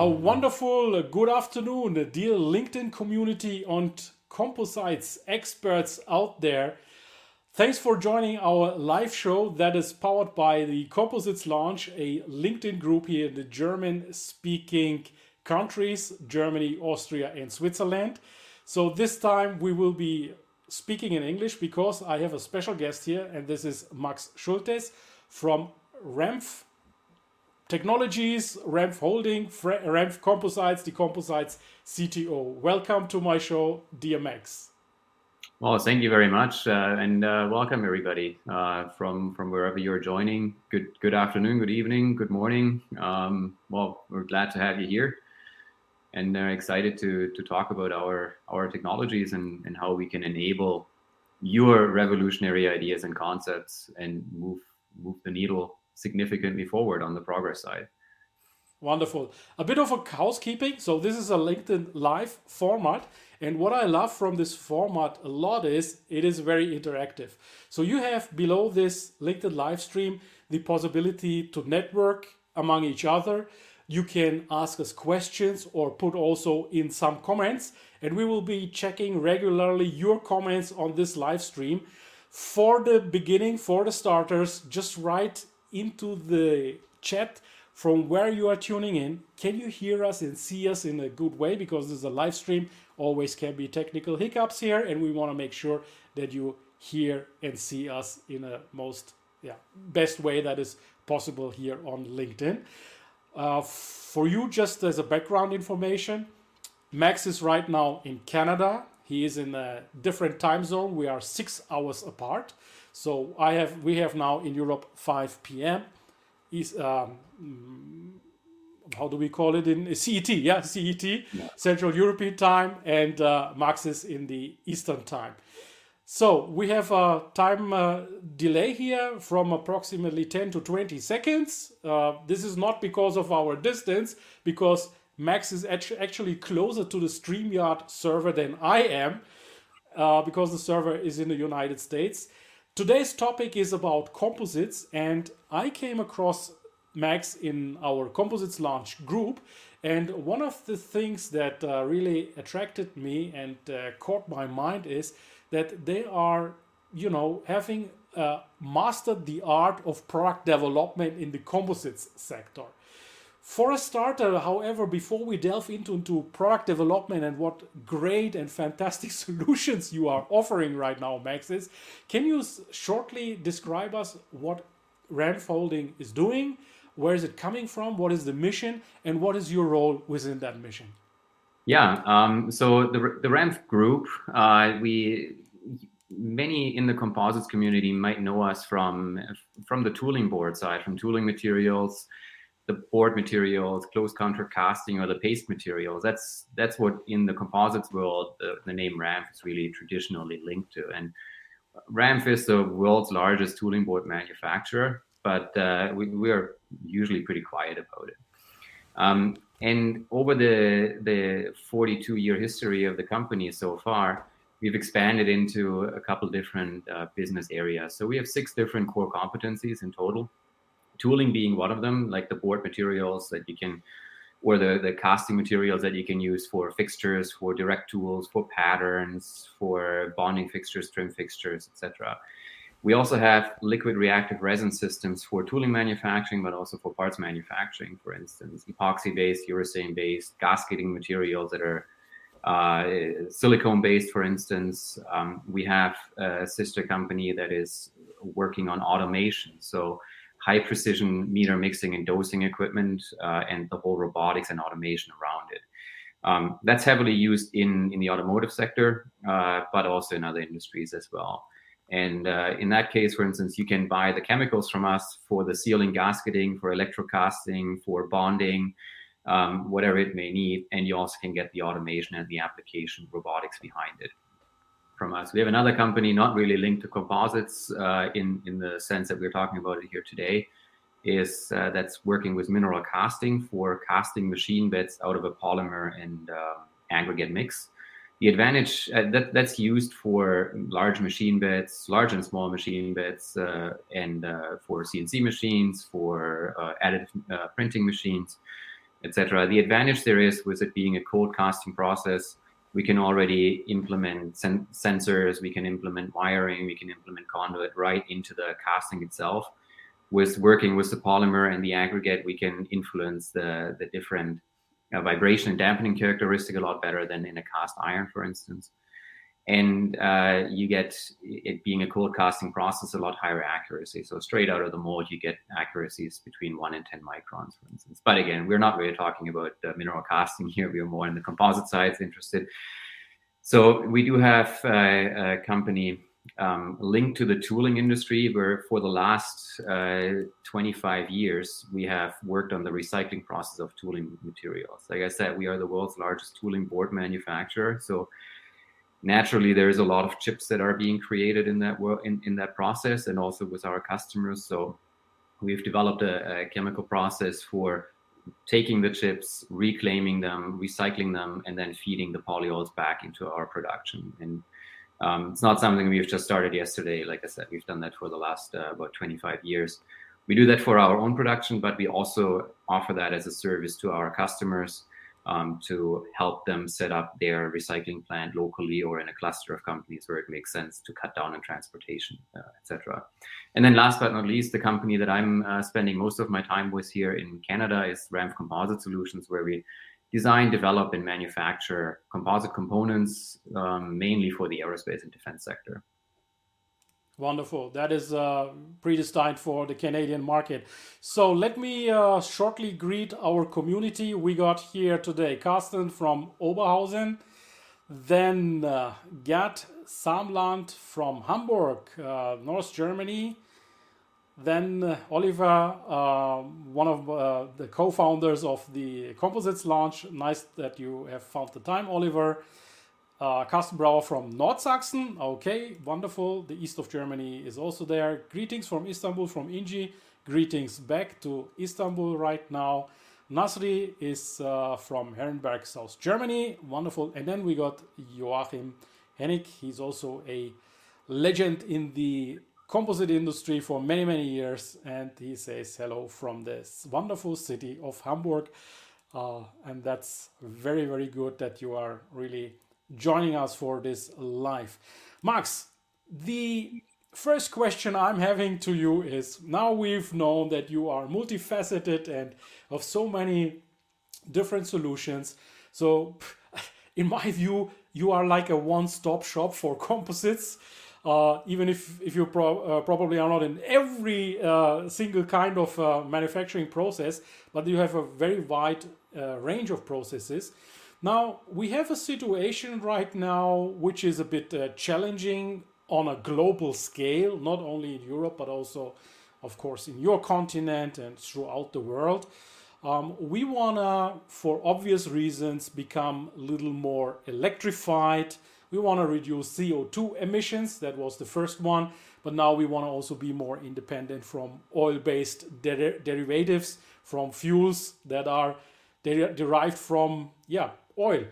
A wonderful uh, good afternoon, uh, dear LinkedIn community and composites experts out there. Thanks for joining our live show that is powered by the Composites Lounge, a LinkedIn group here in the German speaking countries Germany, Austria, and Switzerland. So this time we will be speaking in English because I have a special guest here, and this is Max Schultes from RAMPF Technologies, RAMPF Holding, RAMPF Composites, the Composites CTO. Welcome to my show, Max. Well, thank you very much, uh, and uh, welcome everybody uh, from from wherever you're joining. Good good afternoon, good evening, good morning. Um, well, we're glad to have you here, and uh, excited to to talk about our our technologies and and how we can enable your revolutionary ideas and concepts and move move the needle significantly forward on the progress side. Wonderful. A bit of a housekeeping. So this is a LinkedIn live format. And what I love from this format a lot is it is very interactive. So you have below this LinkedIn live stream the possibility to network among each other. You can ask us questions or put also in some comments. And we will be checking regularly your comments on this live stream. For the beginning, for the starters, just write into the chat from where you are tuning in. Can you hear us and see us in a good way? Because this is a live stream, always can be technical hiccups here, and we want to make sure that you hear and see us in a most yeah best way that is possible here on LinkedIn. Uh, for you, just as a background information, Max is right now in Canada. He is in a different time zone. We are six hours apart. So I have we have now in Europe 5 p.m. is um, how do we call it in CET? Yeah, CET, yeah. Central European Time, and uh, Max is in the Eastern Time. So we have a time uh, delay here from approximately 10 to 20 seconds. Uh, this is not because of our distance, because Max is actually closer to the StreamYard server than I am, uh, because the server is in the United States. Today's topic is about composites, and I came across Max in our composites lounge group. And one of the things that uh, really attracted me and uh, caught my mind is that they are, you know, having uh, mastered the art of product development in the composites sector. For a starter, however, before we delve into, into product development and what great and fantastic solutions you are offering right now, Max, is can you shortly describe us what RAMPF Holding is doing? Where is it coming from? What is the mission? And what is your role within that mission? Yeah, um, so the, the RAMPF group, uh, we many in the composites community might know us from from the tooling board side, from tooling materials, the board materials, close contour casting, or the paste materials. That's that's what in the composites world the, the name RAMPF is really traditionally linked to. And RAMPF is the world's largest tooling board manufacturer, but uh, we, we, are usually pretty quiet about it. Um, and over the the 42 year history of the company so far, we've expanded into a couple different uh, business areas. So we have six different core competencies in total tooling being one of them, like the board materials that you can, or the, the casting materials that you can use for fixtures, for direct tools, for patterns, for bonding fixtures, trim fixtures, etc. We also have liquid reactive resin systems for tooling manufacturing, but also for parts manufacturing, for instance, epoxy based, urethane based, gasketing materials that are uh, silicone based, for instance. Um, we have a sister company that is working on automation. So high precision meter mixing and dosing equipment uh, and the whole robotics and automation around it. Um, that's heavily used in, in the automotive sector, uh, but also in other industries as well. And uh, in that case, for instance, you can buy the chemicals from us for the sealing gasketing, for electrocasting, for bonding, um, whatever it may need. And you also can get the automation and the application robotics behind it from us. We have another company not really linked to composites uh, in, in the sense that we're talking about it here today, is uh, that's working with mineral casting for casting machine beds out of a polymer and uh, aggregate mix. The advantage uh, that that's used for large machine beds, large and small machine beds, uh, and uh, for CNC machines, for additive printing machines etc. The advantage there is with it being a cold casting process, we can already implement sen- sensors, we can implement wiring, we can implement conduit right into the casting itself. With working with the polymer and the aggregate, we can influence the, the different uh, vibration and dampening characteristic a lot better than in a cast iron, for instance and uh, you get it being a cold casting process a lot higher accuracy. So straight out of the mold, you get accuracies between one and ten microns, for instance. But again, we're not really talking about uh, mineral casting here. We are more in the composite sides interested. So we do have a, a company um, linked to the tooling industry, where for the last uh, 25 years we have worked on the recycling process of tooling materials. Like I said, we are the world's largest tooling board manufacturer. So naturally there's a lot of chips that are being created in that in, in that process and also with our customers. So we've developed a, a, chemical process for taking the chips reclaiming them recycling them and then feeding the polyols back into our production. And um, it's not something we've just started yesterday. Like i said we've done that for the last uh, about 25 years. We do that for our own production but we also offer that as a service to our customers um, to help them set up their recycling plant locally or in a cluster of companies where it makes sense to cut down on transportation, uh, etc. And then last but not least, the company that I'm uh, spending most of my time with here in Canada is RAMPF Composite Solutions, where we design, develop, and manufacture composite components um, mainly for the aerospace and defense sector. Wonderful. That is uh, predestined for the Canadian market. So let me uh, shortly greet our community. We got here today Carsten from Oberhausen, then uh, Gerd Samland from Hamburg, uh, North Germany, then uh, Oliver, uh, one of the co founders of the Composites Lounge. Nice that you have found the time, Oliver. Uh, Carsten Brauer from Nordsachsen. Okay, wonderful. The east of Germany is also there. Greetings from Istanbul, from Inji. Greetings back to Istanbul right now. Nasri is uh, from Herrenberg, South Germany. Wonderful. And then we got Joachim Hennig. He's also a legend in the composite industry for many, many years. And he says hello from this wonderful city of Hamburg. Uh, and that's very, very good that you are really joining us for this live. Max, the first question I'm having to you is now we've known that you are multifaceted and of so many different solutions. So, in my view, you are like a one stop shop for composites. Uh, even if, if you pro uh, probably are not in every uh, single kind of uh, manufacturing process, but you have a very wide uh, range of processes. Now, we have a situation right now which is a bit uh, challenging on a global scale, not only in Europe, but also, of course, in your continent and throughout the world. Um, we want to, for obvious reasons, become a little more electrified. We want to reduce CO2 emissions. That was the first one. But now we want to also be more independent from oil based der derivatives, from fuels that are de derived from, yeah, oil.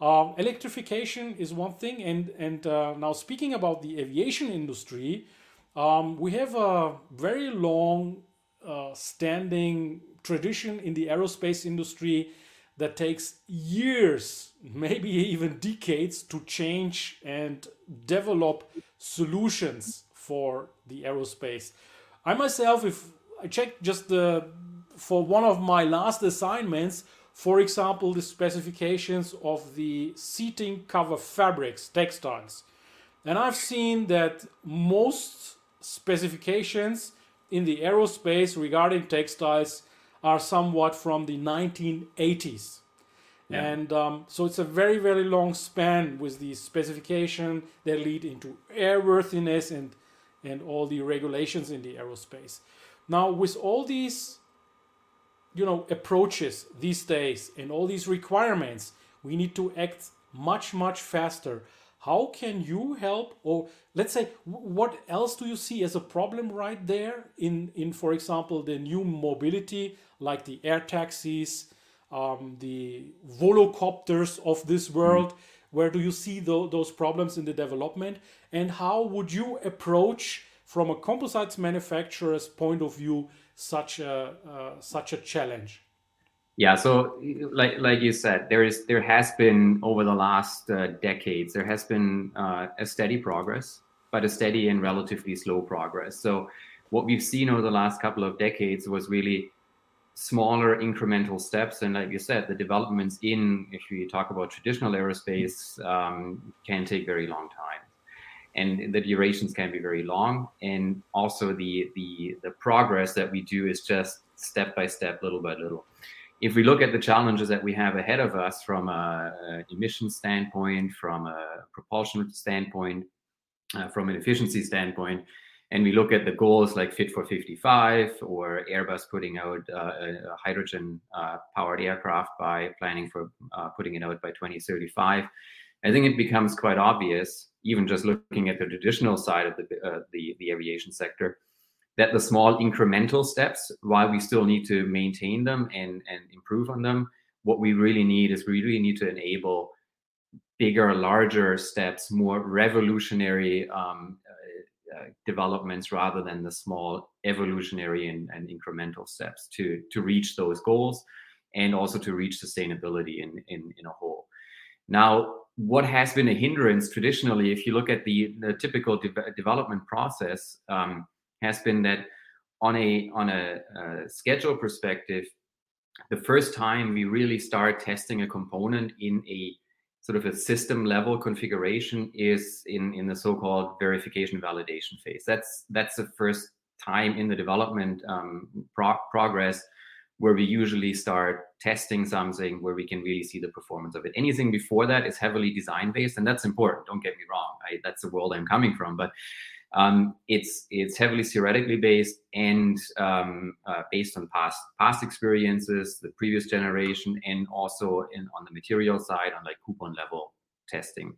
Um, electrification is one thing, and and uh, now speaking about the aviation industry, um, we have a very long uh, standing tradition in the aerospace industry that takes years, maybe even decades, to change and develop solutions for the aerospace. I myself, if I check just the for one of my last assignments, for example, the specifications of the seating cover fabrics, textiles. And I've seen that most specifications in the aerospace regarding textiles are somewhat from the 1980s. Yeah. And um, so it's a very, very long span with the specification that lead into airworthiness and, and all the regulations in the aerospace. Now, with all these you know approaches these days and all these requirements we need to act much much faster. How can you help or let's say what else do you see as a problem right there in in for example the new mobility like the air taxis um, the volocopters of this world? Mm. where do you see the, those problems in the development? And how would you approach from a composites manufacturer's point of view such a uh, such a challenge. Yeah so like like you said there is there has been over the last uh, decades there has been uh, a steady progress but a steady and relatively slow progress. So what we've seen over the last couple of decades was really smaller incremental steps and like you said the developments in if you talk about traditional aerospace um, can take very long time and the durations can be very long. And also the the the progress that we do is just step by step little by little. If we look at the challenges that we have ahead of us from a, a emission standpoint from a propulsion standpoint uh, from an efficiency standpoint and we look at the goals like fit for 55 or airbus putting out uh, a hydrogen uh, powered aircraft by planning for uh, putting it out by 2035 I think it becomes quite obvious, even just looking at the traditional side of the, uh, the, the aviation sector, that the small incremental steps, while we still need to maintain them and, and improve on them, what we really need is we really need to enable bigger, larger steps, more revolutionary um, uh, uh, developments rather than the small evolutionary and, and, incremental steps to, to reach those goals and also to reach sustainability in, in, in a whole. Now, what has been a hindrance traditionally, if you look at the, the typical de- development process, um, has been that on a on a, schedule perspective, the first time we really start testing a component in a sort of a system level configuration is in in the so-called verification validation phase. That's that's the first time in the development um, pro- progress where we usually start testing something where we can really see the performance of it. Anything before that is heavily design based, and that's important. Don't get me wrong; I, that's the world I'm coming from. But um, it's it's heavily theoretically based and um, uh, based on past past experiences, the previous generation, and also in on the material side on like coupon level testing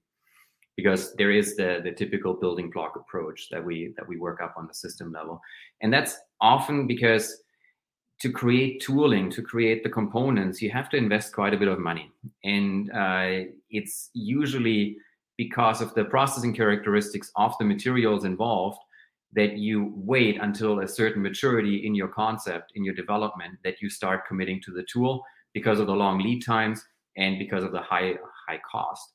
because there is the the typical building block approach that we that we work up on the system level and that's often because to create tooling, to create the components, you have to invest quite a bit of money. And uh, it's usually because of the processing characteristics of the materials involved that you wait until a certain maturity in your concept, in your development, that you start committing to the tool because of the long lead times and because of the high high cost.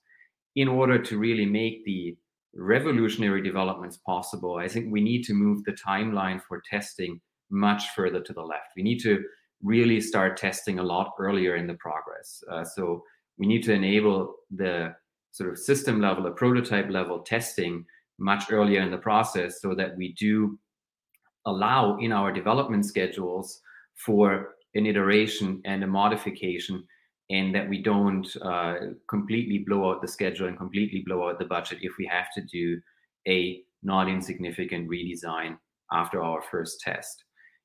In order to really make the revolutionary developments possible, I think we need to move the timeline for testing much further to the left. We need to really start testing a lot earlier in the progress. Uh, so we need to enable the sort of system level, a prototype level testing much earlier in the process so that we do allow in our development schedules for an iteration and a modification and that we don't uh, completely blow out the schedule and completely blow out the budget if we have to do a not insignificant redesign after our first test.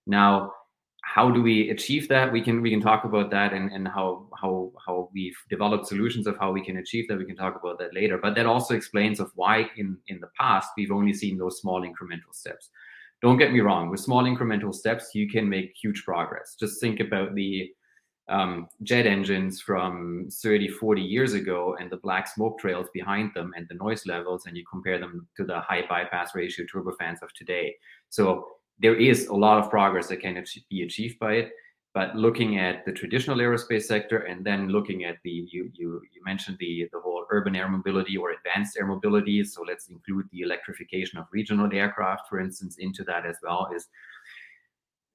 Now, how do we achieve that? We can we can talk about that and, and how how how we've developed solutions of how we can achieve that. We can talk about that later. But that also explains of why in in the past we've only seen those small incremental steps. Don't get me wrong, with small incremental steps, you can make huge progress. Just think about the um, jet engines from 30, 40 years ago and the black smoke trails behind them and the noise levels, and you compare them to the high bypass ratio turbofans of today. So there is a lot of progress that can be achieved by it. But looking at the traditional aerospace sector and then looking at the you you, you mentioned the the whole urban air mobility or advanced air mobility. So let's include the electrification of regional aircraft, for instance, into that as well. Is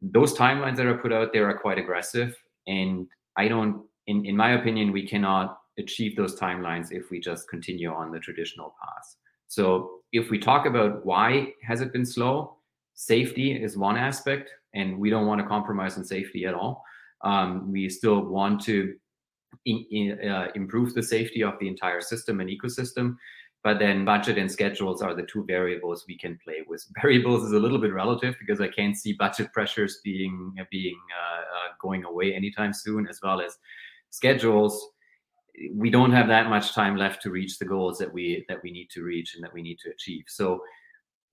those timelines that are put out there are quite aggressive, and I don't, in in my opinion, we cannot achieve those timelines if we just continue on the traditional path. So if we talk about why has it been slow, safety is one aspect, and we don't want to compromise on safety at all. Um, we still want to in, in, uh, improve the safety of the entire system and ecosystem. But then budget and schedules are the two variables we can play with. Variables is a little bit relative because I can't see budget pressures being being uh, uh, going away anytime soon, as well as schedules. We don't have that much time left to reach the goals that we that we need to reach and that we need to achieve. So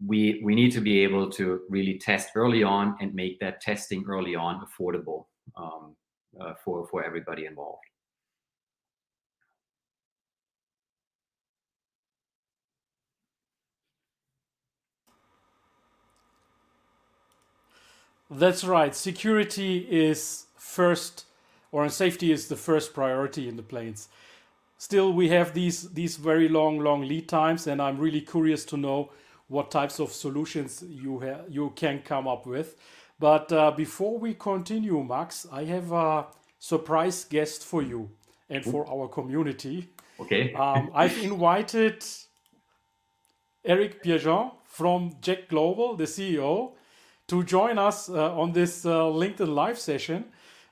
we we need to be able to really test early on and make that testing early on affordable um, uh, for for everybody involved. That's right. Security is first, or safety is the first priority in the planes. Still, we have these these very long, long lead times, and I'm really curious to know what types of solutions you ha- you can come up with. But uh, before we continue, Max, I have a surprise guest for you and for our community. Okay. Um, I've invited Eric Pierrejean from JEC Global, the CEO, to join us uh, on this uh, LinkedIn live session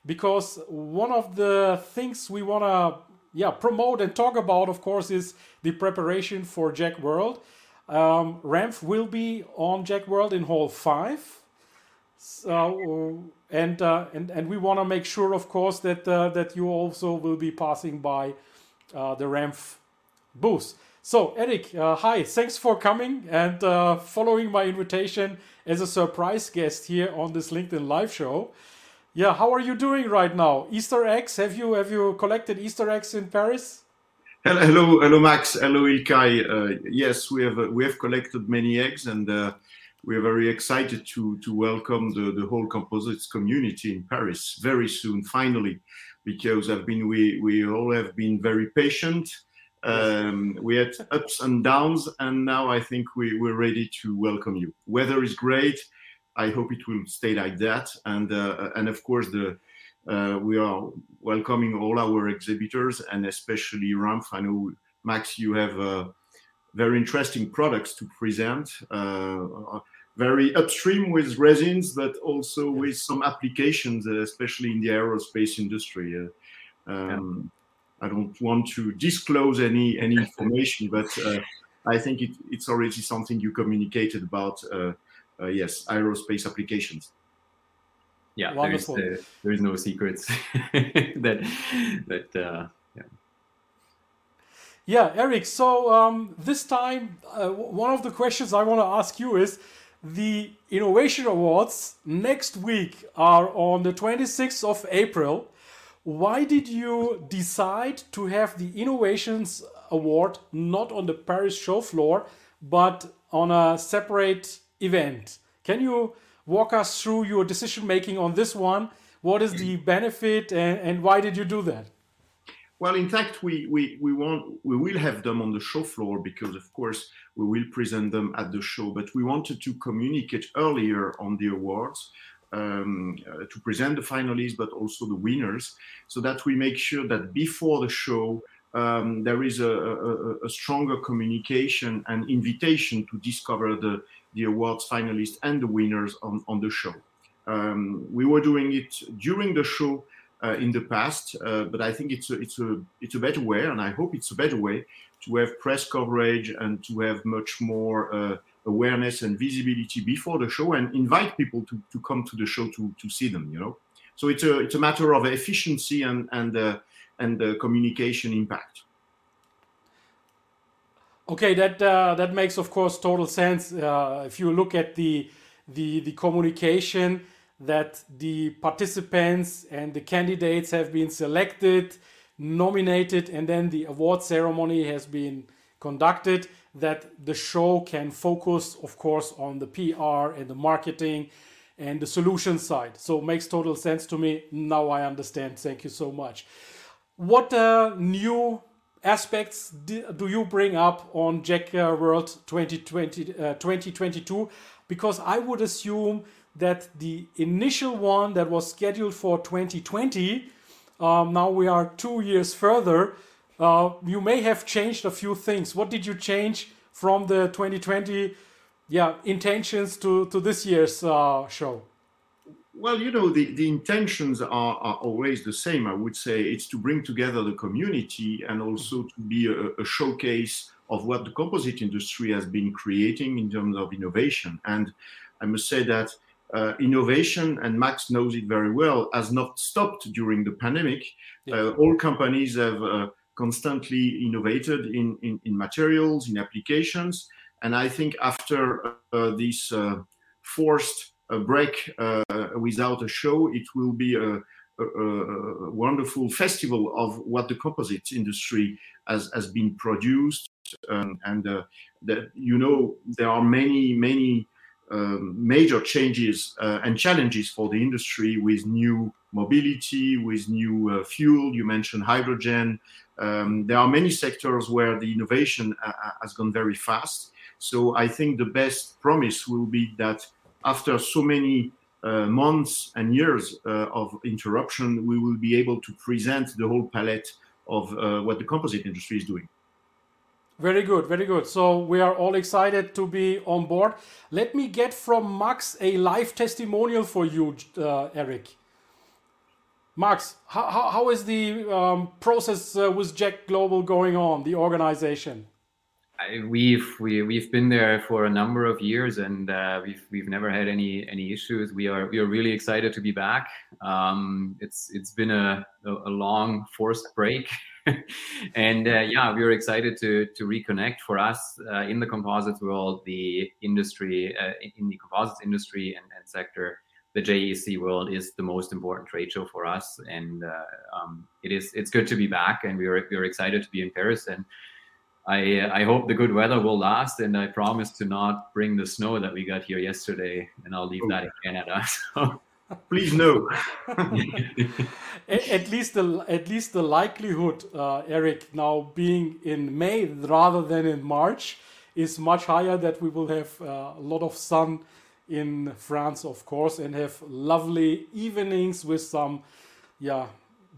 because one of the things we want to yeah promote and talk about of course is the preparation for JEC World. Um, RAMPF will be on JEC World in Hall 5. So, and, uh, and and we want to make sure, of course, that uh, that you also will be passing by uh, the RAMPF booth. So, Eric, uh, hi, thanks for coming and uh, following my invitation as a surprise guest here on this LinkedIn live show. Yeah, how are you doing right now? Easter eggs? Have you have you collected Easter eggs in Paris? Hello, hello, Max. Hello, Ilkay. Uh, yes, we have uh, we have collected many eggs, and uh, we are very excited to to welcome the the whole composites community in Paris very soon, finally, because I've been we we all have been very patient um, we had ups and downs, and now I think we, we're ready to welcome you. Weather is great. I hope it will stay like that, and uh, and of course the we are welcoming all our exhibitors and especially RAMPF. I know Max, you have uh, very interesting products to present. Uh, very upstream with resins, but also with some applications, especially in the aerospace industry. Uh, um, I don't want to disclose any any information, but uh, I think it, it's already something you communicated about. Uh, uh, yes, aerospace applications. Yeah, there is, uh, there is no secrets that that uh, yeah. Yeah, Eric. So um, this time, uh, one of the questions I want to ask you is the Innovation Awards next week are on the 26th of April why did you decide to have the Innovations Award not on the Paris show floor, but on a separate event? Can you walk us through your decision making on this one? What is the benefit and, and why did you do that? Well, in fact, we, we, we want we will have them on the show floor because, of course, we will present them at the show. But we wanted to communicate earlier on the awards um, uh, to present the finalists, but also the winners, so that we make sure that before the show, um, there is a, a, a, stronger communication and invitation to discover the, the awards finalists and the winners on, on the show. Um, we were doing it during the show uh, in the past, uh, but I think it's a, it's a it's a better way, and I hope it's a better way to have press coverage and to have much more uh, awareness and visibility before the show and invite people to, to come to the show to, to see them you know so it's a it's a matter of efficiency and and uh, and uh, communication impact okay that uh, that makes of course total sense uh, if you look at the the the communication that the participants and the candidates have been selected nominated and then the award ceremony has been conducted that the show can focus, of course, on the PR and the marketing and the solution side. So makes total sense to me. Now I understand. Thank you so much. What uh, new aspects do you bring up on uh, World 2020, uh, 2022? Because I would assume that the initial one that was scheduled for 2020, um, now we are two years further, uh, you may have changed a few things. What did you change from the 2020 yeah, intentions to, to this year's uh, show? Well, you know, the, the intentions are, are always the same. I would say it's to bring together the community and also to be a, a showcase of what the composite industry has been creating in terms of innovation. And I must say that uh, innovation, and Max knows it very well, has not stopped during the pandemic. Yeah. Uh, all companies have uh, constantly innovated in, in, in, materials, in applications. And I think after uh, this uh, forced break without a show, it will be a, a, a, wonderful festival of what the composites industry has, has been produced. Um, and that, you know, there are many, many um, major changes uh, and challenges for the industry with new mobility, with new uh, fuel. You mentioned hydrogen. Um, there are many sectors where the innovation uh, uh, has gone very fast. So I think the best promise will be that after so many uh, months and years uh, of interruption, we will be able to present the whole palette of what the composite industry is doing. Very good, very good. So we are all excited to be on board. Let me get from Max a live testimonial for you, uh, Eric. Max, how, how, how is the um, process uh, with JEC Global going on, the organization? I, we've we, we've been there for a number of years and uh, we've we've never had any any issues. We are we are really excited to be back. Um, it's it's been a, a long forced break and uh, yeah, we are excited to to reconnect. For us uh, in the composites world, the industry uh, in the composites industry and, and, sector, the JEC world is the most important trade show for us, and uh, um, it is it's good to be back, and we are we are excited to be in Paris and. I, I hope the good weather will last, and I promise to not bring the snow that we got here yesterday, and I'll leave oh. that in Canada. So Please no. at, least the at least the likelihood, uh, Eric, now being in May rather than in March, is much higher. That we will have uh, a lot of sun in France, of course, and have lovely evenings with some, yeah,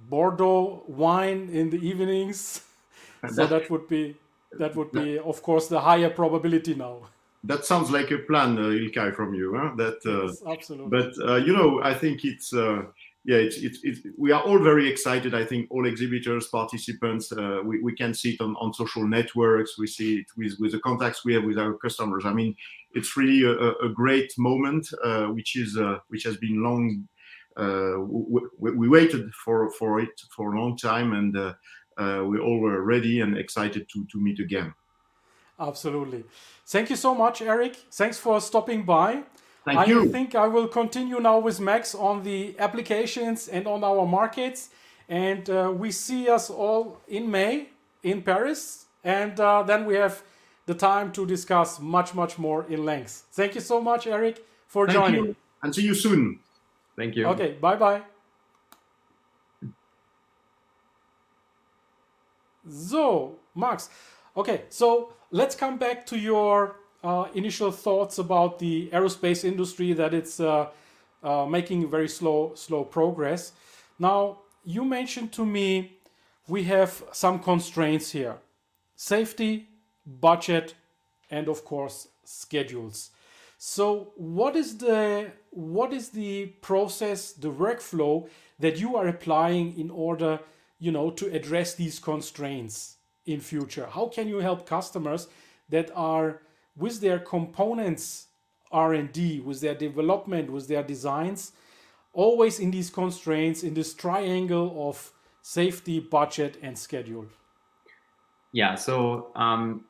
Bordeaux wine in the evenings. so that would be that would be, of course, the higher probability now that sounds like a plan, uh, Ilkay, from you. Huh? That, uh, yes, absolutely. But uh, you know, I think it's uh, yeah, it's, it's, it's, we are all very excited. I think all exhibitors, participants, uh, we, we can see it on, on social networks. We see it with, with the contacts we have with our customers. I mean, it's really a, a great moment, uh, which is which has been long. We, we, waited for for it for a long time, and we all were ready and excited to to meet again. Absolutely. Thank you so much, Eric. Thanks for stopping by. Thank I you. think I will continue now with Max on the applications and on our markets. And uh, we see us all in May in Paris. And uh, then we have the time to discuss much, much more in length. Thank you so much, Eric, for Thank joining. You. And see you soon. Thank you. Okay, bye bye. So, Max. Okay, so let's come back to your uh, initial thoughts about the aerospace industry that it's uh, uh, making very slow slow progress. Now you mentioned to me we have some constraints here: safety, budget, and of course schedules. So what is the what is the process, the workflow that you are applying in order, you know, to address these constraints? in future? How can you help customers that are with their components R&D, with their development, with their designs, always in these constraints, in this triangle of safety, budget, and schedule? Yeah, so um,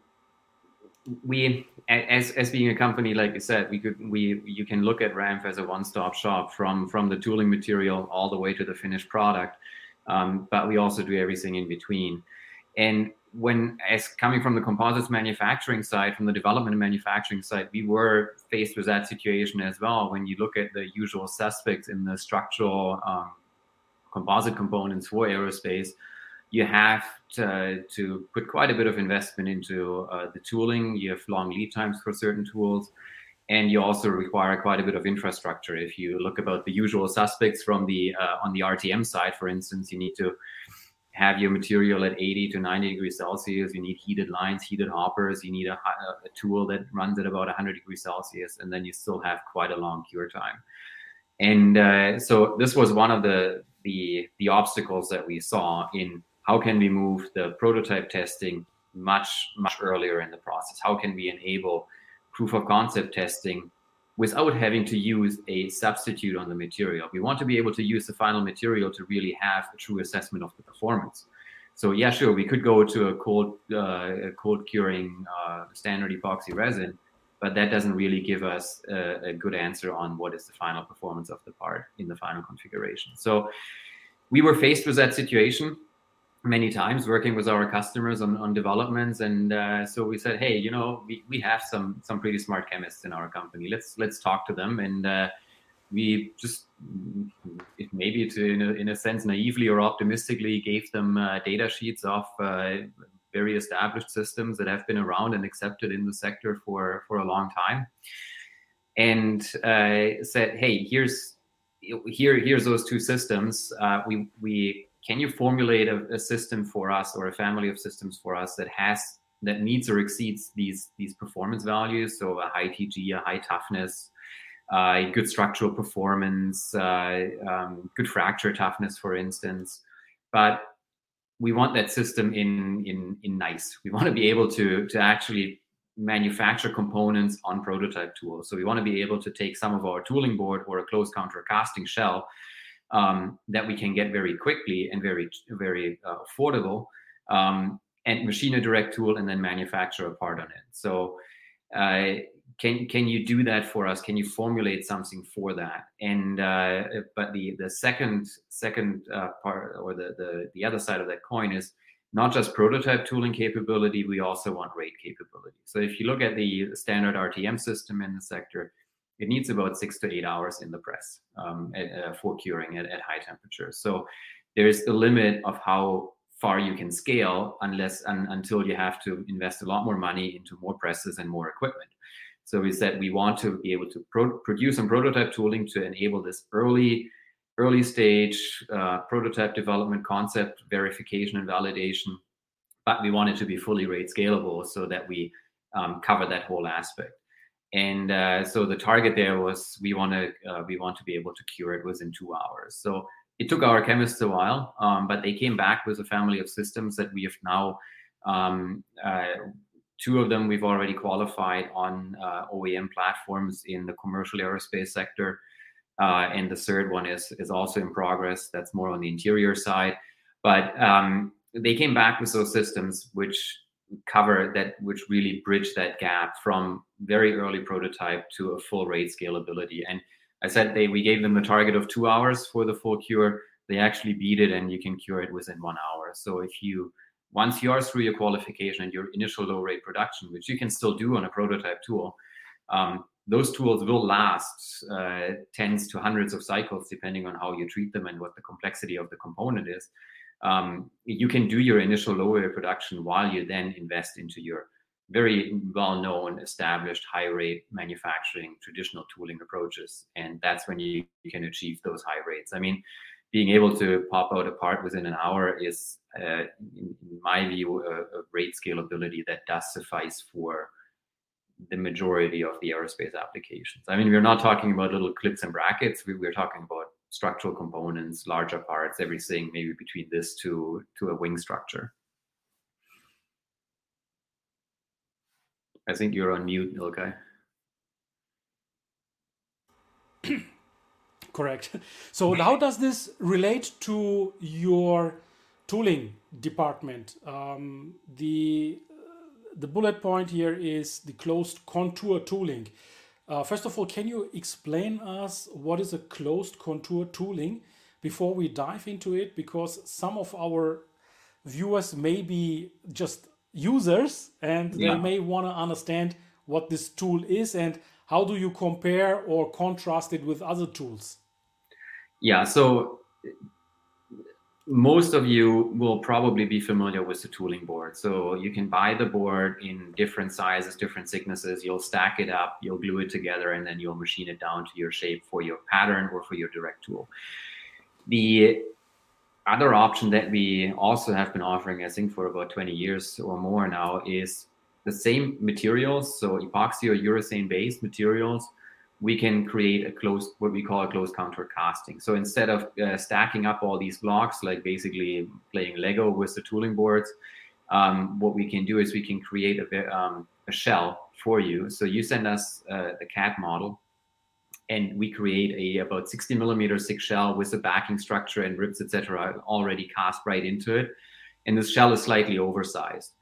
we, as, as being a company, like you said, we could we you can look at RAMPF as a one-stop shop from from the tooling material all the way to the finished product, um, but we also do everything in between. And when as coming from the composites manufacturing side from the development and manufacturing side we were faced with that situation as well. When you look at the usual suspects in the structural um, composite components for aerospace you have to, to put quite a bit of investment into uh, the tooling. You have long lead times for certain tools and you also require quite a bit of infrastructure if you look about the usual suspects from the uh, on the rtm side for instance you need to have your material at 80 to 90 degrees Celsius. You need heated lines, heated hoppers. You need a, a, tool that runs at about 100 degrees Celsius, and then you still have quite a long cure time. And uh, so this was one of the, the the obstacles that we saw in how can we move the prototype testing much much earlier in the process. How can we enable proof of concept testing without having to use a substitute on the material. We want to be able to use the final material to really have a true assessment of the performance. So yeah, sure, we could go to a cold, uh, a cold curing uh, standard epoxy resin, but that doesn't really give us a, a, good answer on what is the final performance of the part in the final configuration. So we were faced with that situation many times working with our customers on, on developments. And uh, so we said hey you know we, we have some some pretty smart chemists in our company. Let's let's talk to them. And uh, we just maybe to in a, in a, sense naively or optimistically gave them uh, data sheets of uh, very established systems that have been around and accepted in the sector for for a long time. And uh, said hey here's here here's those two systems. Uh, we we can you formulate a, a, system for us or a family of systems for us that has that meets or exceeds these these performance values? So a high tg a high toughness uh, good structural performance uh, um, good fracture toughness for instance. But we want that system in in in nice. We want to be able to to actually manufacture components on prototype tools. So we want to be able to take some of our tooling board or a close contour casting shell um, that we can get very quickly and very very uh, affordable um, and machine a direct tool and then manufacture a part on it. So uh, can can you do that for us? Can you formulate something for that? And uh, but the the second second uh, part or the, the the other side of that coin is not just prototype tooling capability we also want rate capability. So if you look at the standard rtm system in the sector it needs about six to eight hours in the press um, at, uh, for curing at, at high temperatures. So there's a limit of how far you can scale unless un, until you have to invest a lot more money into more presses and more equipment. So we said we want to be able to pro- produce some prototype tooling to enable this early early stage uh, prototype development, concept verification and validation, but we want it to be fully rate scalable so that we um, cover that whole aspect and uh, so the target there was we want to uh, we want to be able to cure it within two hours. So it took our chemists a while um, but they came back with a family of systems that we have now um, uh, two of them we've already qualified on uh, oem platforms in the commercial aerospace sector uh, and the third one is is also in progress that's more on the interior side. But um, they came back with those systems which cover that which really bridge that gap from very early prototype to a full rate scalability. And i said they we gave them a target of two hours for the full cure. They actually beat it and you can cure it within one hour. So if you once you are through your qualification and your initial low rate production which you can still do on a prototype tool um, those tools will last uh, tens to hundreds of cycles depending on how you treat them and what the complexity of the component is um, you can do your initial low rate production while you then invest into your very well known, established, high rate manufacturing, traditional tooling approaches. And that's when you, you, can achieve those high rates. I mean, being able to pop out a part within an hour is, uh, in, my view, a, a rate scalability that does suffice for the majority of the aerospace applications. I mean, we're not talking about little clips and brackets, we, we're talking about structural components, larger parts, everything maybe between this to to a wing structure. I think you're on mute, Ilkay. Correct. So how does this relate to your tooling department? Um, the the bullet point here is the closed contour tooling. Uh, first of all, can you explain us what is a closed contour tooling before we dive into it? Because some of our viewers may be just users and yeah. they may want to understand what this tool is and how do you compare or contrast it with other tools? Yeah, so most of you will probably be familiar with the tooling board. So you can buy the board in different sizes, different thicknesses. You'll stack it up, you'll glue it together, and then you'll machine it down to your shape for your pattern or for your direct tool. The other option that we also have been offering, I think, for about 20 years or more now, is the same materials, so epoxy or urethane based materials we can create a closed, what we call a closed contour casting. So instead of uh, stacking up all these blocks, like basically playing Lego with the tooling boards, um, what we can do is we can create a, um, a, shell for you. So you send us uh, the CAD model, and we create a about 60 millimeter thick shell with a backing structure and ribs, etc., already cast right into it. And this shell is slightly oversized.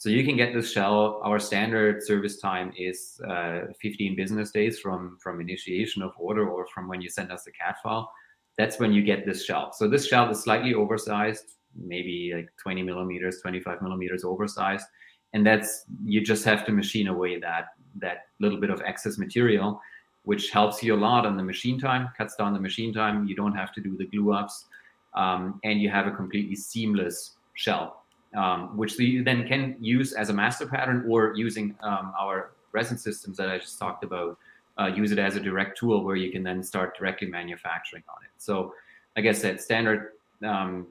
So you can get this shell. Our standard service time is uh, 15 business days from from initiation of order or from when you send us the CAD file. That's when you get this shell. So this shell is slightly oversized, maybe like 20 millimeters, 25 millimeters oversized, and that's you just have to machine away that that little bit of excess material, which helps you a lot on the machine time, cuts down the machine time. You don't have to do the glue ups, um, and you have a completely seamless shell um, which you then can use as a master pattern or using um, our resin systems that I just talked about, uh, use it as a direct tool where you can then start directly manufacturing on it. So, like I said, standard um,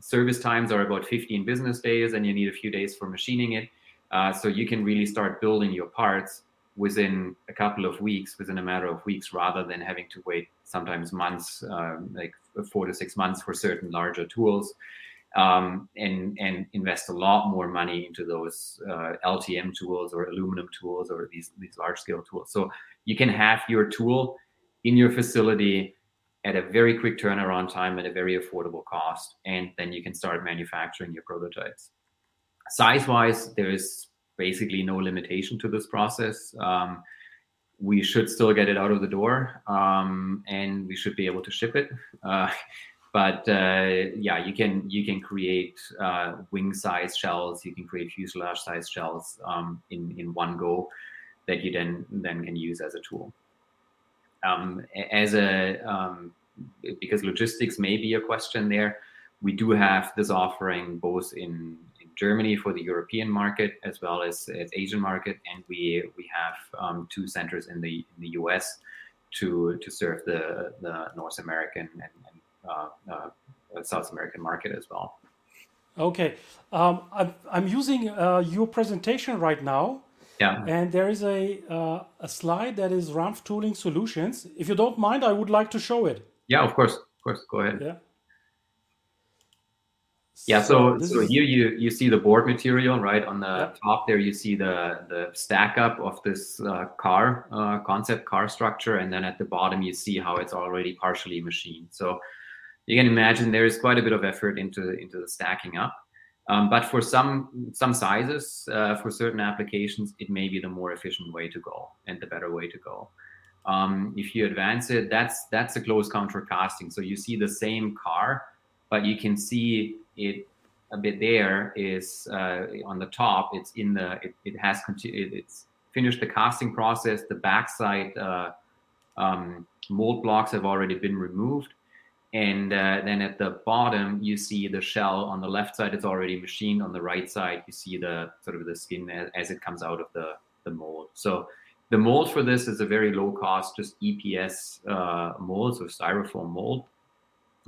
service times are about 15 business days, and you need a few days for machining it. Uh, so you can really start building your parts within a couple of weeks, within a matter of weeks, rather than having to wait sometimes months, uh, like four to six months for certain larger tools um, and and invest a lot more money into those uh, LTM tools or aluminum tools or these these large scale tools. So you can have your tool in your facility at a very quick turnaround time at a very affordable cost, and then you can start manufacturing your prototypes. Size wise, there is basically no limitation to this process. Um, we should still get it out of the door, um, and we should be able to ship it. Uh, but uh, yeah, you can you can create uh, wing size shells, you can create fuselage size shells um, in in one go that you then then can use as a tool. Um, as a um, because logistics may be a question there, we do have this offering both in, in Germany for the European market as well as, as Asian market, and we we have um, two centers in the in the US to to serve the the North American and, South American market as well. Okay, um, I'm, I'm using uh, your presentation right now. Yeah. And there is a uh, a slide that is RAMPF Tooling Solutions. If you don't mind, I would like to show it. Yeah, of course, of course. Go ahead. Yeah. Yeah, so so, so is... here you you see the board material right on the yeah. top there. You see the the stack up of this uh, car uh, concept car structure, and then at the bottom you see how it's already partially machined. So you can imagine there is quite a bit of effort into into the stacking up. Um, but for some some sizes, uh, for certain applications, it may be the more efficient way to go and the better way to go. Um, if you advance it, that's that's a close contour casting. So you see the same car, but you can see it a bit there is uh, on the top. It's in the it, it has continued. It's finished the casting process. The backside uh, um, mold blocks have already been removed and uh, then at the bottom, you see the shell on the left side, it's already machined. On the right side, you see the sort of the skin as, as it comes out of the, the mold. So the mold for this is a very low cost, just EPS uh, mold, so styrofoam mold.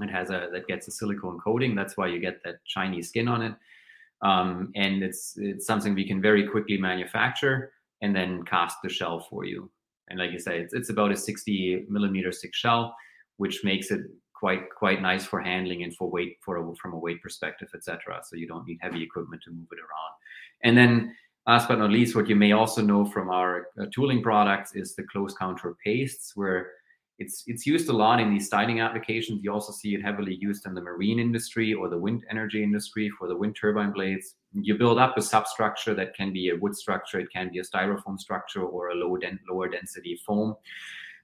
It has a that gets a silicone coating. That's why you get that shiny skin on it. Um, and it's it's something we can very quickly manufacture and then cast the shell for you. And like I said, it's, it's about a 60 millimeter thick shell, which makes it quite quite nice for handling and for weight for a, from a weight perspective, etc. So you don't need heavy equipment to move it around. And then, last but not least, what you may also know from our uh, tooling products is the close contour pastes, where it's it's used a lot in these styling applications. You also see it heavily used in the marine industry or the wind energy industry for the wind turbine blades. You build up a substructure that can be a wood structure, it can be a styrofoam structure, or a low den- lower density foam,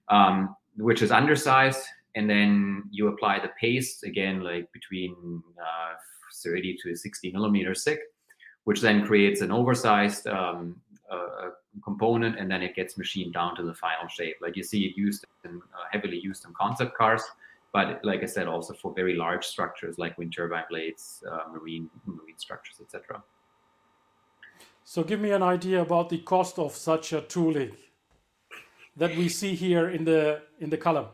um, which is undersized and then you apply the paste again like between uh, 30 to 60 millimeters thick which then creates an oversized um, uh, component and then it gets machined down to the final shape. Like you see it used in, uh, heavily used in concept cars but like i said also for very large structures like wind turbine blades uh, marine marine structures etc so give me an idea about the cost of such a tooling that we see here in the in the column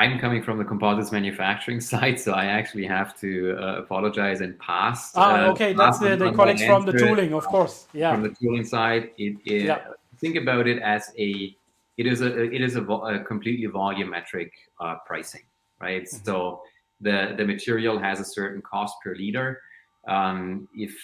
I'm coming from the composites manufacturing side, so I actually have to uh, apologize and pass. Ah, uh, okay, that's the, the colleagues from the tooling, of course. Yeah. From the tooling side, it, it yeah. think about it as a it is a it is a, a completely volumetric uh, pricing, right? Mm-hmm. So the the material has a certain cost per liter. Um, if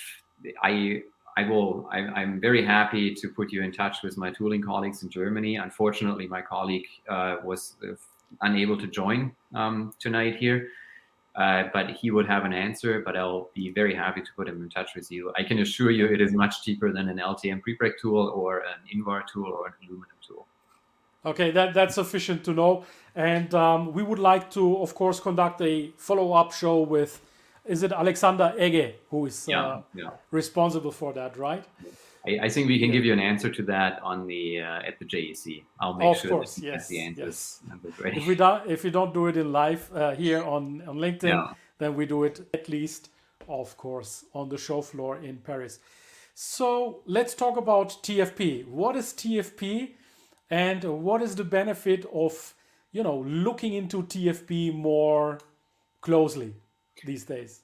I I will. I, am very happy to put you in touch with my tooling colleagues in Germany. Unfortunately, my colleague uh, was uh, unable to join um, tonight here, uh, but he would have an answer. But I'll be very happy to put him in touch with you. I can assure you, it is much cheaper than an LTM prepreg tool or an Invar tool or an aluminum tool. Okay, that, that's sufficient to know. And um, we would like to, of course, conduct a follow up show with, is it Alexander Ege, who is yeah, uh, yeah. responsible for that, right? I, I, think we can give you an answer to that on the uh, at the JEC. I'll make of sure course, yes, the answers. Yes. If we don't, if we don't do it in live uh, here on on LinkedIn, yeah. then we do it at least, of course, on the show floor in Paris. So let's talk about TFP. What is TFP? and what is the benefit of you know looking into tfp more closely these days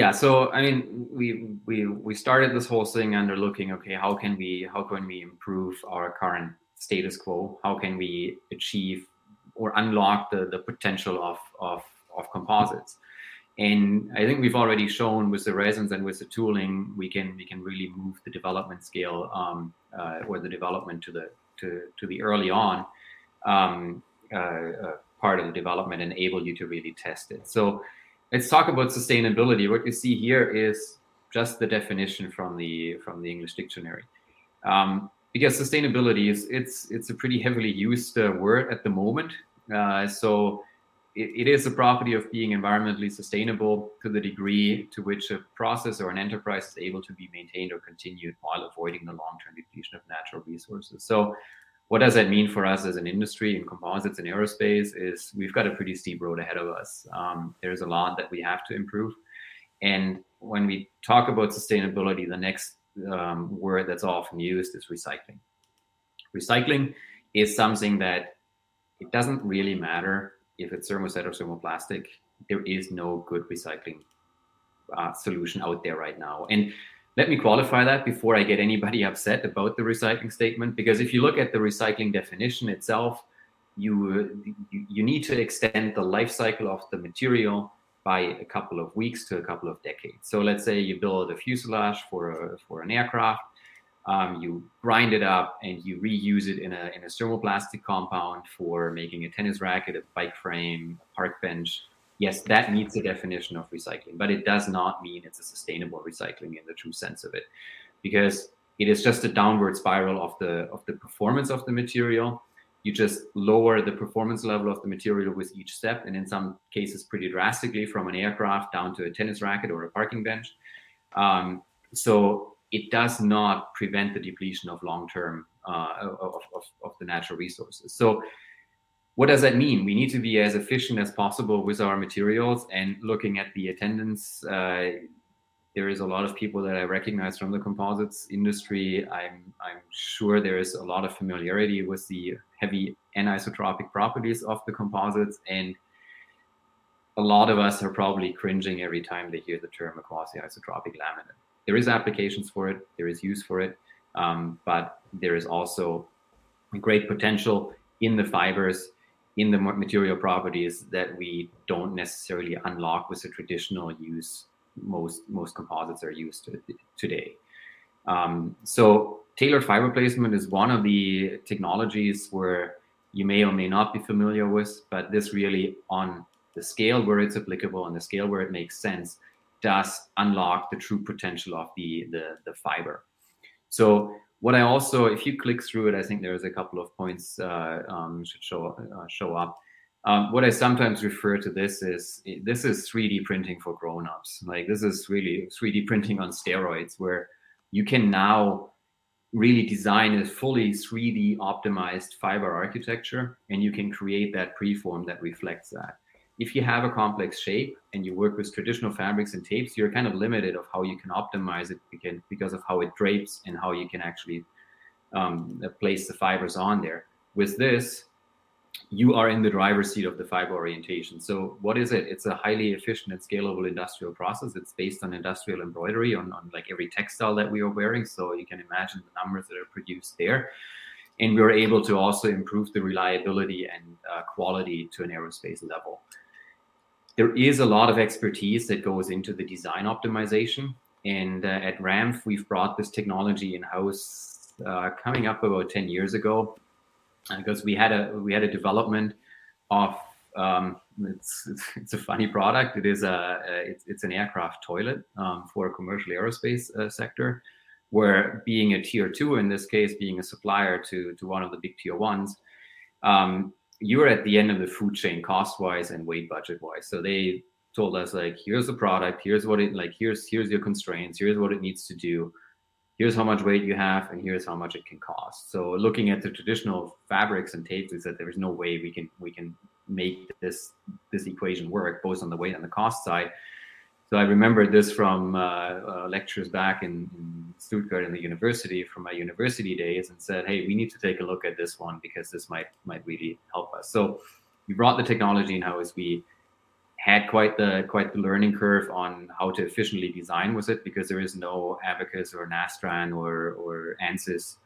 yeah so i mean we we we started this whole thing under looking okay how can we how can we improve our current status quo how can we achieve or unlock the the potential of of of composites and i think we've already shown with the resins and with the tooling we can we can really move the development scale um, uh, or the development to the to, to the early on um, uh, uh, part of the development enable you to really test it. So let's talk about sustainability. What you see here is just the definition from the from the English dictionary. Um, because sustainability is it's it's a pretty heavily used uh, word at the moment. Uh, so it, it is a property of being environmentally sustainable to the degree to which a process or an enterprise is able to be maintained or continued while avoiding the long-term depletion of natural resources. So what does that mean for us as an industry in composites and aerospace is we've got a pretty steep road ahead of us. Um, there's a lot that we have to improve. And when we talk about sustainability, the next um, word that's often used is recycling. Recycling is something that it doesn't really matter if it's thermoset or thermoplastic, there is no good recycling uh, solution out there right now. And let me qualify that before I get anybody upset about the recycling statement, because if you look at the recycling definition itself, you, you, need to extend the life cycle of the material by a couple of weeks to a couple of decades. So let's say you build a fuselage for a, for an aircraft um, you grind it up and you reuse it in a, in a thermoplastic compound for making a tennis racket, a bike frame, a park bench. Yes, that meets the definition of recycling, but it does not mean it's a sustainable recycling in the true sense of it, because it is just a downward spiral of the of the performance of the material. You just lower the performance level of the material with each step, and in some cases, pretty drastically, from an aircraft down to a tennis racket or a parking bench. Um, so it does not prevent the depletion of long-term uh, of, of, of, the natural resources. So what does that mean? We need to be as efficient as possible with our materials and looking at the attendance. Uh, there is a lot of people that I recognize from the composites industry. I'm, I'm sure there is a lot of familiarity with the heavy anisotropic properties of the composites and a lot of us are probably cringing every time they hear the term a quasi-isotropic laminate there is applications for it, there is use for it, um, but there is also great potential in the fibers, in the material properties that we don't necessarily unlock with the traditional use most most composites are used to, today. Um, so tailored fiber placement is one of the technologies where you may or may not be familiar with, but this really on the scale where it's applicable and the scale where it makes sense does unlock the true potential of the, the, the fiber. So what I also, if you click through it, I think there's a couple of points uh, um, should show uh, show up. Um, what I sometimes refer to this is this is 3D printing for grown-ups. Like this is really 3D printing on steroids, where you can now really design a fully 3D optimized fiber architecture, and you can create that preform that reflects that if you have a complex shape and you work with traditional fabrics and tapes, you're kind of limited of how you can optimize it because, of how it drapes and how you can actually um, place the fibers on there. With this, you are in the driver's seat of the fiber orientation. So what is it? It's a highly efficient and scalable industrial process. It's based on industrial embroidery on, on like every textile that we are wearing. So you can imagine the numbers that are produced there. And we are able to also improve the reliability and uh, quality to an aerospace level there is a lot of expertise that goes into the design optimization And uh, at RAMPF, we've brought this technology in house uh, coming up about 10 years ago because we had a we had a development of um, it's, it's, a funny product. It is a, a it's, it's an aircraft toilet um, for a commercial aerospace uh, sector, where being a tier two in this case, being a supplier to to one of the big tier ones, um, you're at the end of the food chain cost wise and weight budget wise. So they told us like, here's the product, here's what it like, here's here's your constraints, here's what it needs to do, here's how much weight you have, and here's how much it can cost. So looking at the traditional fabrics and tapes, is that there's no way we can we can make this this equation work both on the weight and the cost side. So I remember this from uh, uh, lectures back in, in, Stuttgart in the university from my university days, and said, "Hey, we need to take a look at this one because this might might really help us." So we brought the technology in house. We had quite the quite the learning curve on how to efficiently design with it because there is no Abaqus or Nastran or or ANSYS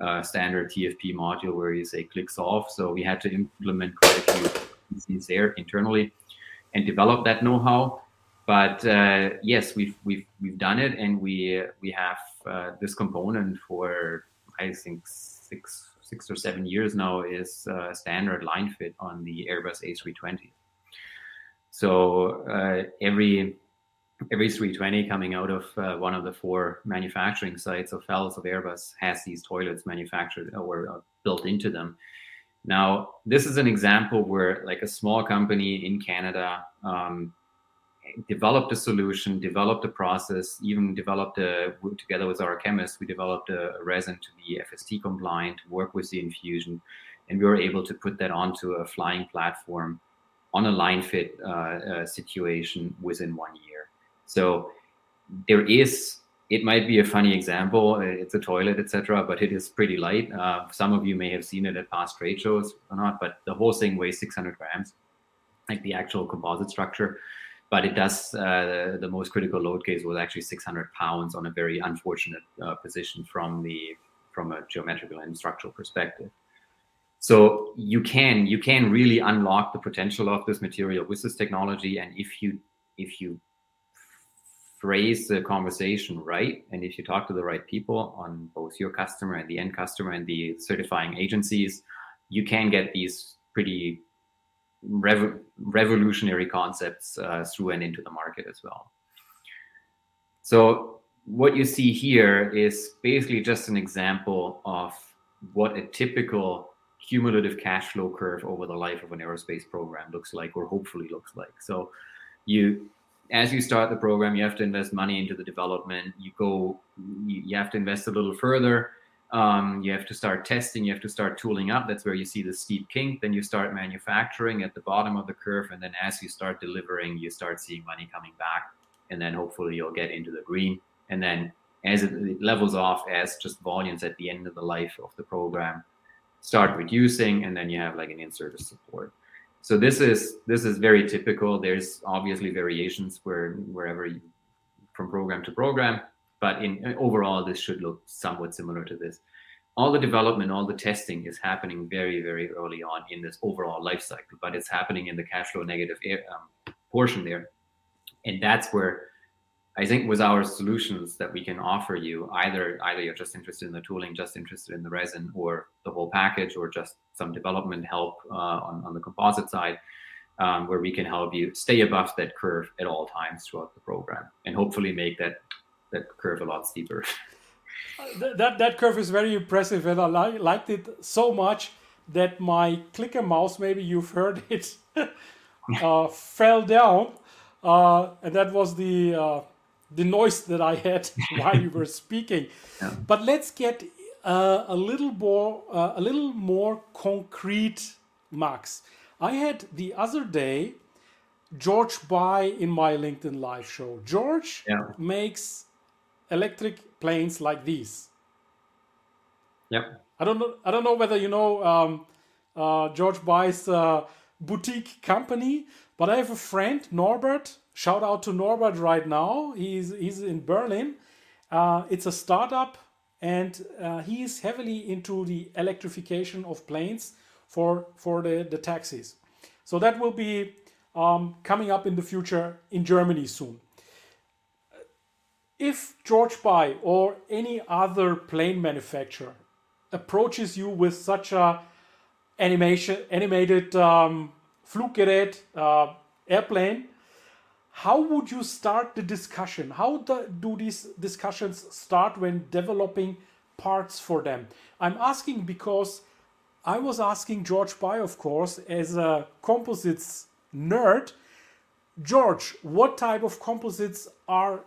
uh, standard TFP module where you say click solve. So we had to implement quite a few things there internally and develop that know-how. But uh, yes, we've we've we've done it, and we we have uh, this component for I think six six or seven years now is uh, standard line fit on the Airbus A320. So uh, every every 320 coming out of uh, one of the four manufacturing sites of FALS of Airbus has these toilets manufactured or uh, built into them. Now, this is an example where, like a small company in Canada, um, developed a solution, developed a process, even developed a together with our chemists, we developed a, resin to be FST compliant, work with the infusion, and we were able to put that onto a flying platform on a line fit uh, uh, situation within one year. So there is it might be a funny example. It's a toilet, etc., but it is pretty light. Uh, some of you may have seen it at past trade shows or not, but the whole thing weighs 600 grams, like the actual composite structure. But it does. Uh, the most critical load case was actually 600 pounds on a very unfortunate uh, position from the from a geometrical and structural perspective. So you can you can really unlock the potential of this material with this technology, and if you if you phrase the conversation right and if you talk to the right people on both your customer and the end customer and the certifying agencies you can get these pretty rev- revolutionary concepts uh, through and into the market as well so what you see here is basically just an example of what a typical cumulative cash flow curve over the life of an aerospace program looks like or hopefully looks like so you as you start the program, you have to invest money into the development. You go, you, have to invest a little further. Um, you have to start testing. You have to start tooling up. That's where you see the steep kink. Then you start manufacturing at the bottom of the curve, and then as you start delivering, you start seeing money coming back, and then hopefully you'll get into the green. And then as it levels off, as just volumes at the end of the life of the program start reducing, and then you have like an in-service support so this is this is very typical there's obviously variations where wherever you from program to program but in overall this should look somewhat similar to this. All the development all the testing is happening very very early on in this overall life cycle but it's happening in the cash flow negative um, portion there. And that's where I think with our solutions that we can offer you, either either you're just interested in the tooling, just interested in the resin, or the whole package, or just some development help uh, on, on the composite side, um, where we can help you stay above that curve at all times throughout the program, and hopefully make that that curve a lot steeper. that that curve is very impressive, and I li- liked it so much that my clicker mouse, maybe you've heard it, uh, fell down, uh, and that was the uh, the noise that I had while you were speaking. Yeah. But let's get uh, a little more uh, a little more concrete, Max. I had the other day George Bai in my LinkedIn live show. George yeah. makes electric planes like these. Yeah. I don't know. I don't know whether you know um, uh, George Bai's uh, boutique company, but I have a friend Norbert shout out to Norbert right now. He's he's in Berlin. Uh, it's a startup, and uh, he is heavily into the electrification of planes for for the the taxis. So that will be um, coming up in the future in Germany soon. If George By or any other plane manufacturer approaches you with such a animation animated um, Fluggerät uh, airplane, how would you start the discussion? How do, do these discussions start when developing parts for them? I'm asking because I was asking George By, of course, as a composites nerd. George, what type of composites are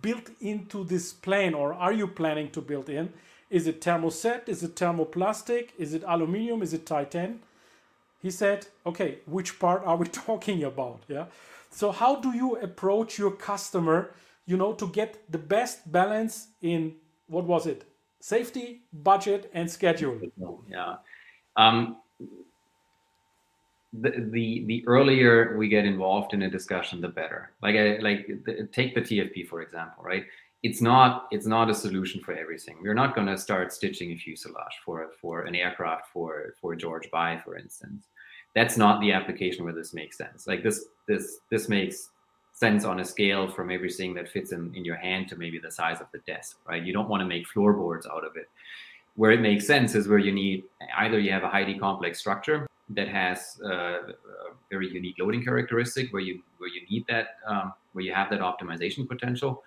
built into this plane or are you planning to build in? Is it thermoset? Is it thermoplastic? Is it aluminium? Is it titan? He said, okay, which part are we talking about? Yeah. So how do you approach your customer, you know, to get the best balance in what was it? Safety, budget, and schedule. Yeah. Um, the, the the earlier we get involved in a discussion, the better. Like I, like the, take the TFP for example, right? It's not it's not a solution for everything. We're not going to start stitching a fuselage for for an aircraft for for George By, for instance. That's not the application where this makes sense. Like this this this makes sense on a scale from everything that fits in, in your hand to maybe the size of the desk, right? You don't want to make floorboards out of it. Where it makes sense is where you need either you have a highly complex structure that has uh, a very unique loading characteristic where you where you need that um, where you have that optimization potential,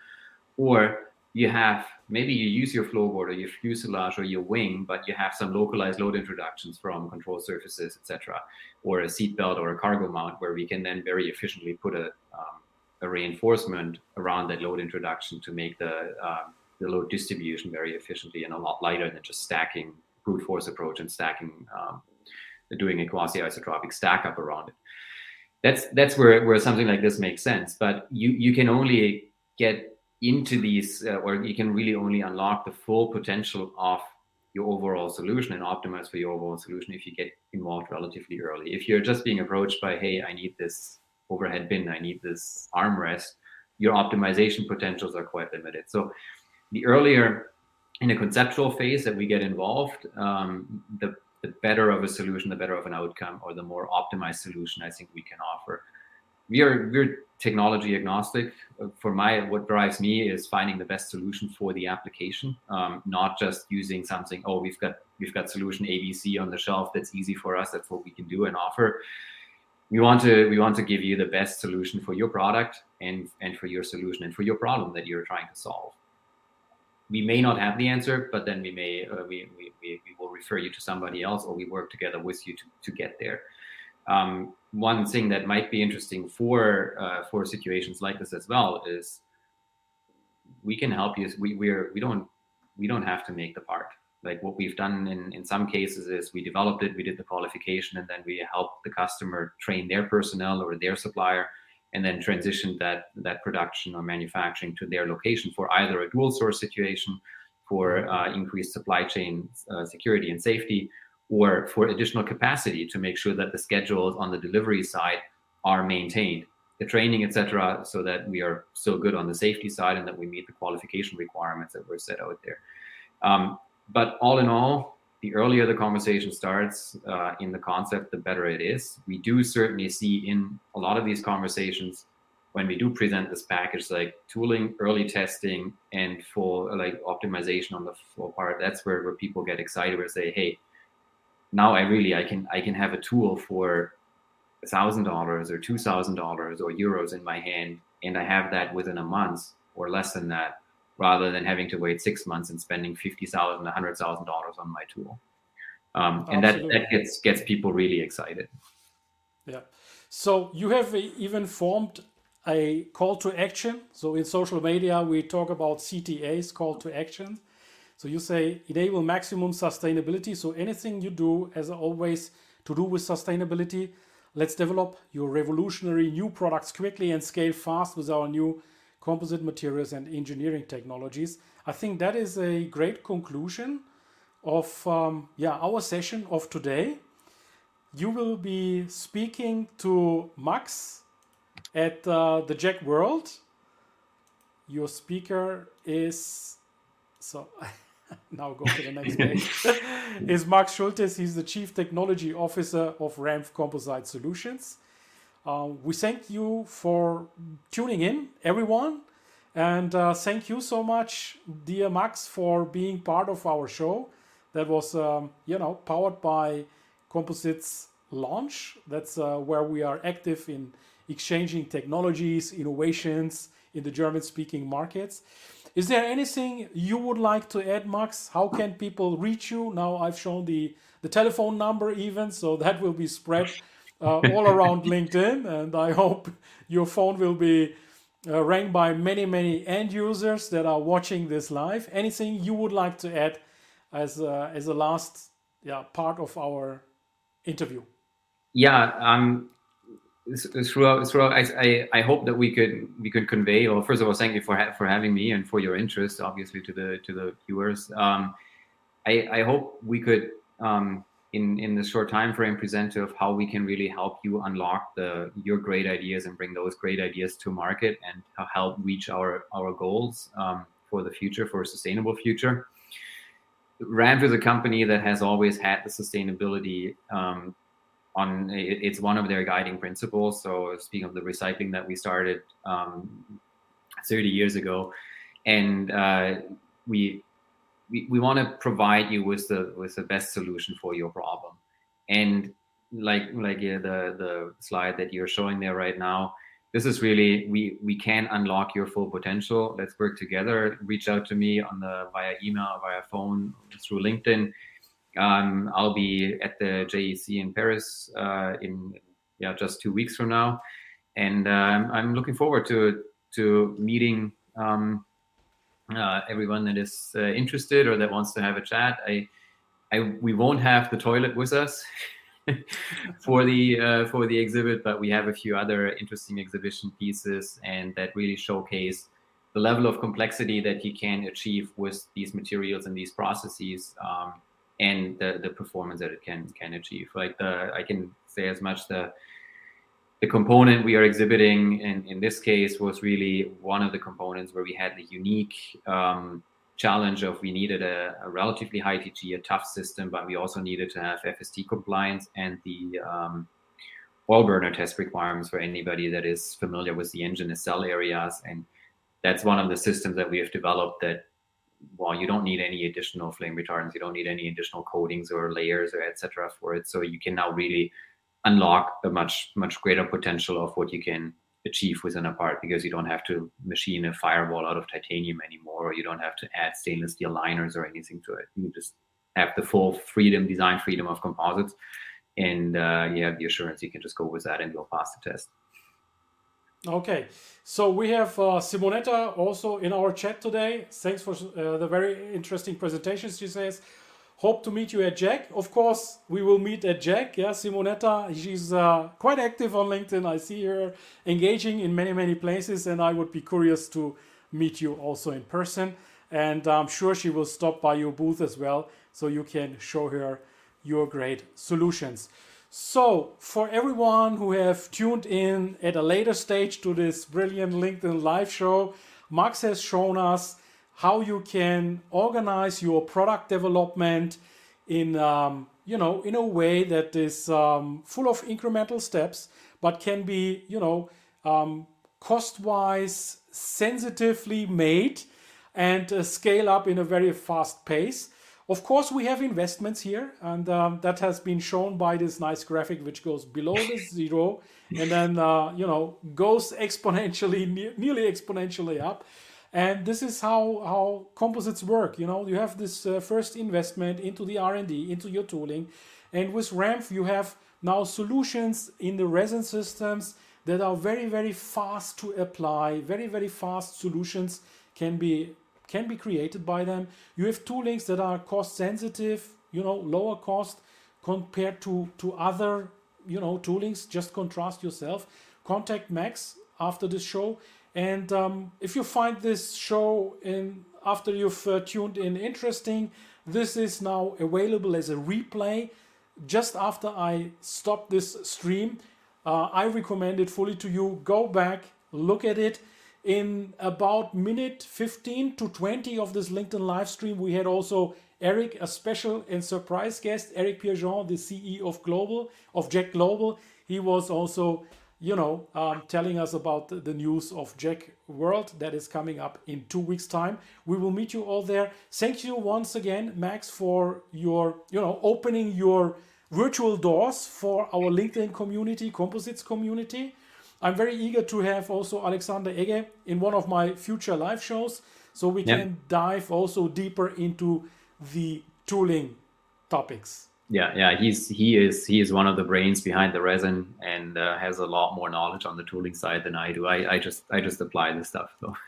or you have maybe you use your floorboard or your fuselage or your wing, but you have some localized load introductions from control surfaces, etc., or a seat belt or a cargo mount where we can then very efficiently put a um, a reinforcement around that load introduction to make the uh, the load distribution very efficiently and a lot lighter than just stacking brute force approach and stacking um, doing a quasi isotropic stack up around it. That's that's where where something like this makes sense. But you you can only get into these, uh, or you can really only unlock the full potential of your overall solution and optimize for your overall solution if you get involved relatively early. If you're just being approached by, hey, I need this overhead bin, I need this armrest, your optimization potentials are quite limited. So the earlier in the conceptual phase that we get involved, um, the the better of a solution, the better of an outcome, or the more optimized solution I think we can offer. We are we're technology agnostic. For my what drives me is finding the best solution for the application, um, not just using something. Oh, we've got we've got solution ABC on the shelf that's easy for us. That's what we can do and offer. We want to we want to give you the best solution for your product and and for your solution and for your problem that you're trying to solve we may not have the answer, but then we may uh, we, we, we, will refer you to somebody else, or we work together with you to, to get there. Um, one thing that might be interesting for uh, for situations like this as well is we can help you. We we're we don't we don't have to make the part. Like what we've done in in some cases is we developed it, we did the qualification, and then we help the customer train their personnel or their supplier and then transition that that production or manufacturing to their location for either a dual source situation for uh, increased supply chain uh, security and safety or for additional capacity to make sure that the schedules on the delivery side are maintained. The training etc so that we are still good on the safety side and that we meet the qualification requirements that were set out there. Um, but all in all the earlier the conversation starts uh, in the concept, the better it is. We do certainly see in a lot of these conversations when we do present this package, like tooling, early testing, and full like optimization on the full part. That's where, where people get excited. Where say, hey, now I really I can I can have a tool for a thousand dollars or two thousand dollars or euros in my hand, and I have that within a month or less than that rather than having to wait six months and spending fifty thousand, a hundred thousand dollars on my tool. Um, and that, that gets gets people really excited. Yeah. So you have even formed a call to action. So in social media, we talk about CTAs, call to action. So you say enable maximum sustainability. So anything you do, as always, to do with sustainability, let's develop your revolutionary new products quickly and scale fast with our new composite materials and engineering technologies. I think that is a great conclusion of um, yeah our session of today. You will be speaking to Max at uh, the JEC World. Your speaker is so. now go to the next page. is Max Schultes. He's the Chief Technology Officer of RAMPF Composite Solutions. Uh, we thank you for tuning in, everyone. And uh, thank you so much, dear Max, for being part of our show. That was, um, you know, powered by Composites Lounge. That's uh, where we are active in exchanging technologies, innovations in the German speaking markets. Is there anything you would like to add, Max? How can people reach you? Now I've shown the, the telephone number even, so that will be spread all around LinkedIn. And I hope your phone will be uh, rang by many, many end users that are watching this live. Anything you would like to add as a, as a last yeah, part of our interview? Yeah, um, throughout, throughout I, I, I, hope that we could we could convey. Well, first of all, thank you for ha- for having me and for your interest, obviously to the to the viewers. Um, I, I hope we could um, in in the short time frame present of how we can really help you unlock the your great ideas and bring those great ideas to market and help reach our our goals um, for the future for a sustainable future. RAMPF is a company that has always had the sustainability um, on it's one of their guiding principles. So speaking of the recycling that we started um, 30 years ago, and uh, we we, we want to provide you with the with the best solution for your problem. And like like yeah, the the slide that you're showing there right now, this is really we we can unlock your full potential. Let's work together. Reach out to me on the via email, via phone, through LinkedIn um, I'll be at the JEC in Paris uh, in yeah just two weeks from now, and um, I'm looking forward to to meeting um, uh, everyone that is uh, interested or that wants to have a chat. I, I we won't have the toilet with us. for the uh, for the exhibit, but we have a few other interesting exhibition pieces, and that really showcase the level of complexity that you can achieve with these materials and these processes. Um, and the, the performance that it can can achieve. Like the I can say as much the the component we are exhibiting in, in this case was really one of the components where we had the unique um, challenge of we needed a, a, relatively high TG, a tough system, but we also needed to have FST compliance and the um, oil burner test requirements for anybody that is familiar with the engine nacelle areas. And that's one of the systems that we have developed that well, you don't need any additional flame retardants, you don't need any additional coatings or layers or etc. for it. So you can now really unlock a much much greater potential of what you can achieve within a part because you don't have to machine a firewall out of titanium anymore, or you don't have to add stainless steel liners or anything to it. You just have the full freedom, design freedom of composites, and uh, you have the assurance you can just go with that and you'll pass the test. Okay, so we have uh, Simonetta also in our chat today. Thanks for uh, the very interesting presentations. She says, "Hope to meet you at JEC. Of course, we will meet at JEC. Yeah, Simonetta, she's uh, quite active on LinkedIn. I see her engaging in many many places, and I would be curious to meet you also in person. And I'm sure she will stop by your booth as well, so you can show her your great solutions. So, for everyone who have tuned in at a later stage to this brilliant LinkedIn live show, Max has shown us how you can organize your product development in um, you know in a way that is um, full of incremental steps, but can be you know um, cost-wise sensitively made and uh, scale up in a very fast pace. Of course, we have investments here, and um, that has been shown by this nice graphic, which goes below the zero and then uh, you know goes exponentially, ne- nearly exponentially up. And this is how how composites work. You know, you have this uh, first investment into the R and D, into your tooling, and with RAMPF you have now solutions in the resin systems that are very very fast to apply. Very very fast solutions can be can be created by them. You have toolings that are cost sensitive, you know, lower cost compared to, to other, you know, toolings. Just contrast yourself. Contact Max after this show. And um, if you find this show in after you've uh, tuned in interesting, this is now available as a replay. Just after I stop this stream, uh, I recommend it fully to you. Go back, look at it in about minute 15 to 20 of this LinkedIn live stream, we had also Eric, a special and surprise guest, Eric Pierrejean, the CEO of Global, of JEC Global. He was also, you know, um, telling us about the, news of JEC World that is coming up in two weeks' time. We will meet you all there. Thank you once again, Max, for your, you know, opening your virtual doors for our LinkedIn community, composites community. I'm very eager to have also Alexander Ege in one of my future live shows so we can dive also deeper into the tooling topics yeah yeah he's he is he is one of the brains behind the resin and uh, has a lot more knowledge on the tooling side than i do. I, I just i just apply the stuff so.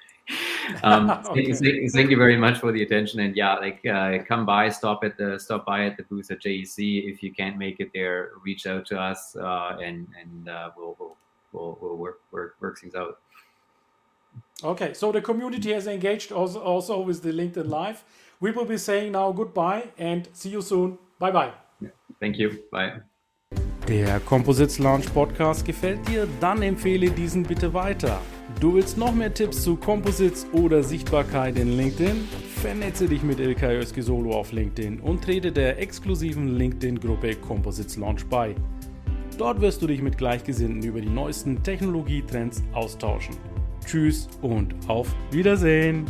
Um, okay. thank, thank, you very much for the attention and yeah like uh, come by stop at the stop by at the booth at jec if you can't make it there reach out to us uh, and and uh, we'll, we'll we'll we'll work work work things out. Okay so the community has engaged also also with the linkedin live. We will be saying now goodbye and see you soon. Bye bye Thank you. Bye. Der Composites Launch Podcast gefällt dir? Dann empfehle diesen bitte weiter. Du willst noch mehr Tipps zu Composites oder Sichtbarkeit in LinkedIn? Vernetze dich mit Ilkay Solo auf LinkedIn und trete der exklusiven LinkedIn-Gruppe Composites Launch bei. Dort wirst du dich mit Gleichgesinnten über die neuesten Technologietrends austauschen. Tschüss und auf Wiedersehen!